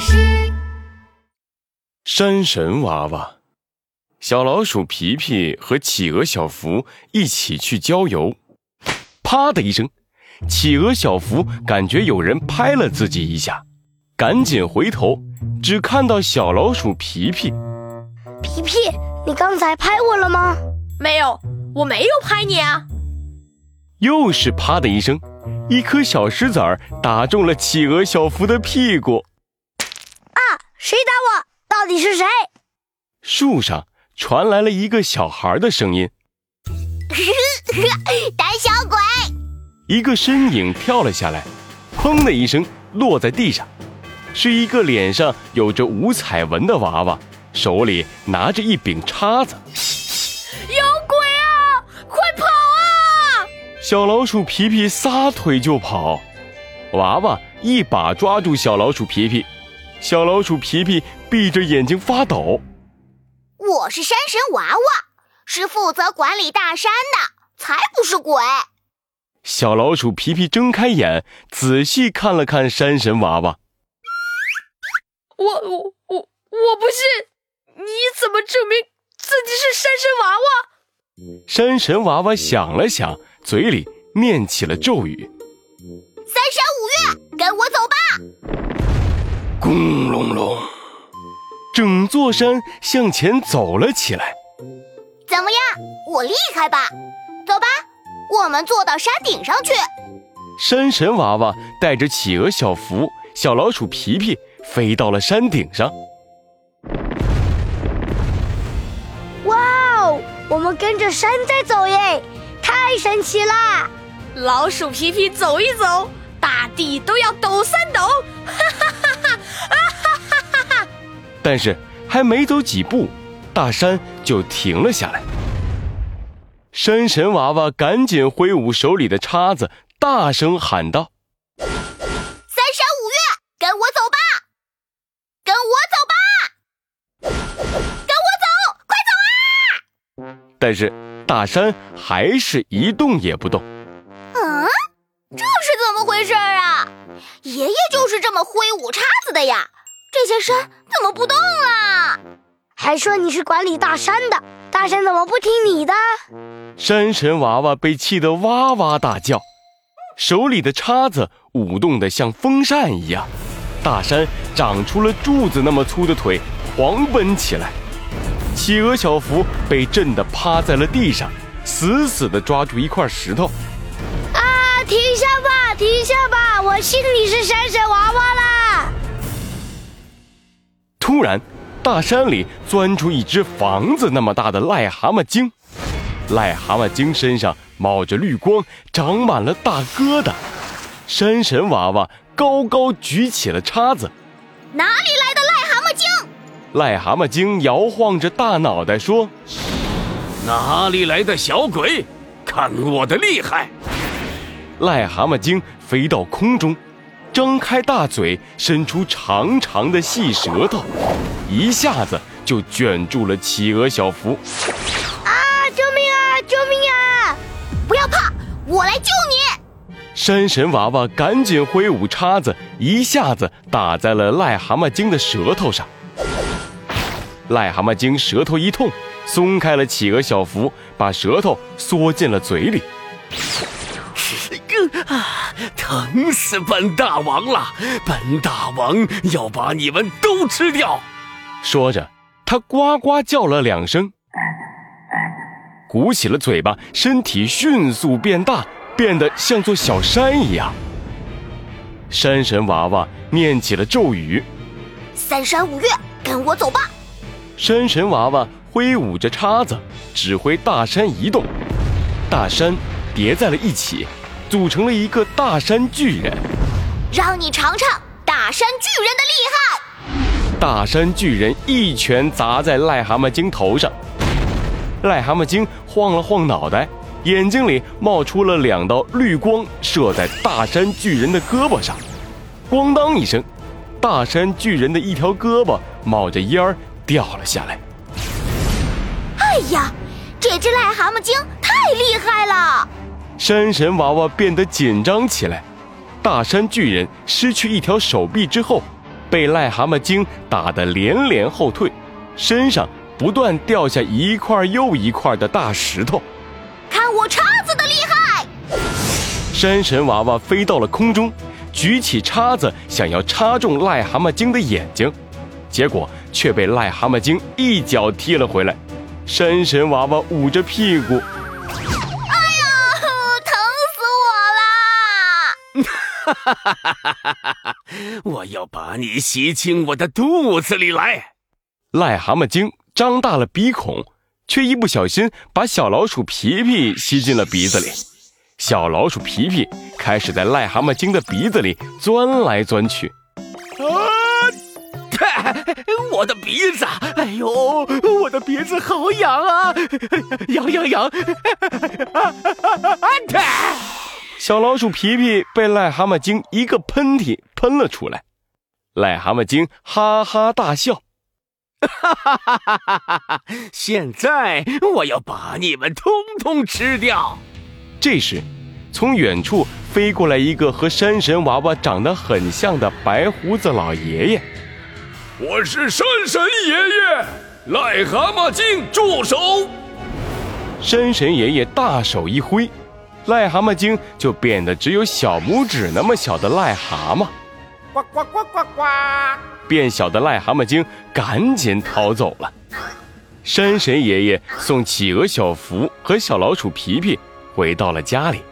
事。山神娃娃，小老鼠皮皮和企鹅小福一起去郊游。啪的一声，企鹅小福感觉有人拍了自己一下，赶紧回头，只看到小老鼠皮皮。皮皮，你刚才拍我了吗？没有，我没有拍你啊。又是啪的一声，一颗小石子儿打中了企鹅小福的屁股。啊！谁打我？到底是谁？树上传来了一个小孩的声音：“ 胆小鬼！”一个身影跳了下来，砰的一声落在地上，是一个脸上有着五彩纹的娃娃，手里拿着一柄叉子。有鬼啊！快跑啊！小老鼠皮皮撒腿就跑，娃娃一把抓住小老鼠皮皮，小老鼠皮皮闭着眼睛发抖。我是山神娃娃，是负责管理大山的，才不是鬼。小老鼠皮皮睁开眼，仔细看了看山神娃娃。我我我我不信，你怎么证明自己是山神娃娃？山神娃娃想了想，嘴里念起了咒语：“三山五岳，跟我走吧！”轰隆隆，整座山向前走了起来。怎么样，我厉害吧？走吧，我们坐到山顶上去。山神娃娃带着企鹅小福、小老鼠皮皮飞到了山顶上。哇哦，我们跟着山在走耶，太神奇啦！老鼠皮皮走一走，大地都要抖三抖，哈哈！但是还没走几步，大山就停了下来。山神娃娃赶紧挥舞手里的叉子，大声喊道：“三山五岳，跟我走吧！跟我走吧！跟我走，快走啊！”但是大山还是一动也不动。嗯，这是怎么回事啊？爷爷就是这么挥舞叉子的呀！这些山怎么不动了？还说你是管理大山的，大山怎么不听你的？山神娃娃被气得哇哇大叫，手里的叉子舞动得像风扇一样，大山长出了柱子那么粗的腿，狂奔起来。企鹅小福被震得趴在了地上，死死地抓住一块石头。啊！停下吧，停下吧！我信你是山神娃娃啦！突然，大山里钻出一只房子那么大的癞蛤蟆精。癞蛤蟆精身上冒着绿光，长满了大疙瘩。山神娃娃高高举起了叉子。哪里来的癞蛤蟆精？癞蛤蟆精摇晃着大脑袋说：“哪里来的小鬼？看我的厉害！”癞蛤蟆精飞到空中，张开大嘴，伸出长长的细舌头，一下子就卷住了企鹅小福。啊救命啊！救命啊！不要怕，我来救你！山神娃娃赶紧挥舞叉子，一下子打在了癞蛤蟆精的舌头上。癞蛤蟆精舌头一痛，松开了企鹅小福，把舌头缩进了嘴里。啊！疼死本大王了！本大王要把你们都吃掉！说着，他呱呱叫了两声。鼓起了嘴巴，身体迅速变大，变得像座小山一样。山神娃娃念起了咒语：“三山五岳，跟我走吧！”山神娃娃挥舞着叉子，指挥大山移动，大山叠在了一起，组成了一个大山巨人。让你尝尝大山巨人的厉害！大山巨人一拳砸在癞蛤蟆精头上。癞蛤蟆精晃了晃脑袋，眼睛里冒出了两道绿光，射在大山巨人的胳膊上。咣当一声，大山巨人的一条胳膊冒着烟儿掉了下来。哎呀，这只癞蛤蟆精太厉害了！山神娃娃变得紧张起来。大山巨人失去一条手臂之后，被癞蛤蟆精打得连连后退，身上不断掉下一块又一块的大石头。看我叉子的厉害！山神娃娃飞到了空中，举起叉子想要插中癞蛤蟆精的眼睛，结果却被癞蛤蟆精一脚踢了回来。山神娃娃捂着屁股，哈哈哈哈哈哈！我要把你吸进我的肚子里来。癞蛤蟆精张大了鼻孔，却一不小心把小老鼠皮皮吸进了鼻子里。小老鼠皮皮开始在癞蛤蟆精的鼻子里钻来钻去。啊！我的鼻子，哎呦，我的鼻子好痒啊！痒痒痒！小老鼠皮皮被癞蛤蟆精一个喷嚏喷了出来，癞蛤蟆精哈哈大笑，哈哈哈哈哈哈！现在我要把你们通通吃掉。这时，从远处飞过来一个和山神娃娃长得很像的白胡子老爷爷。我是山神爷爷，癞蛤蟆精住手！山神爷爷大手一挥，癞蛤蟆精就变得只有小拇指那么小的癞蛤蟆。呱呱呱呱呱！变小的癞蛤蟆精赶紧逃走了。山神爷爷送企鹅小福和小老鼠皮皮回到了家里。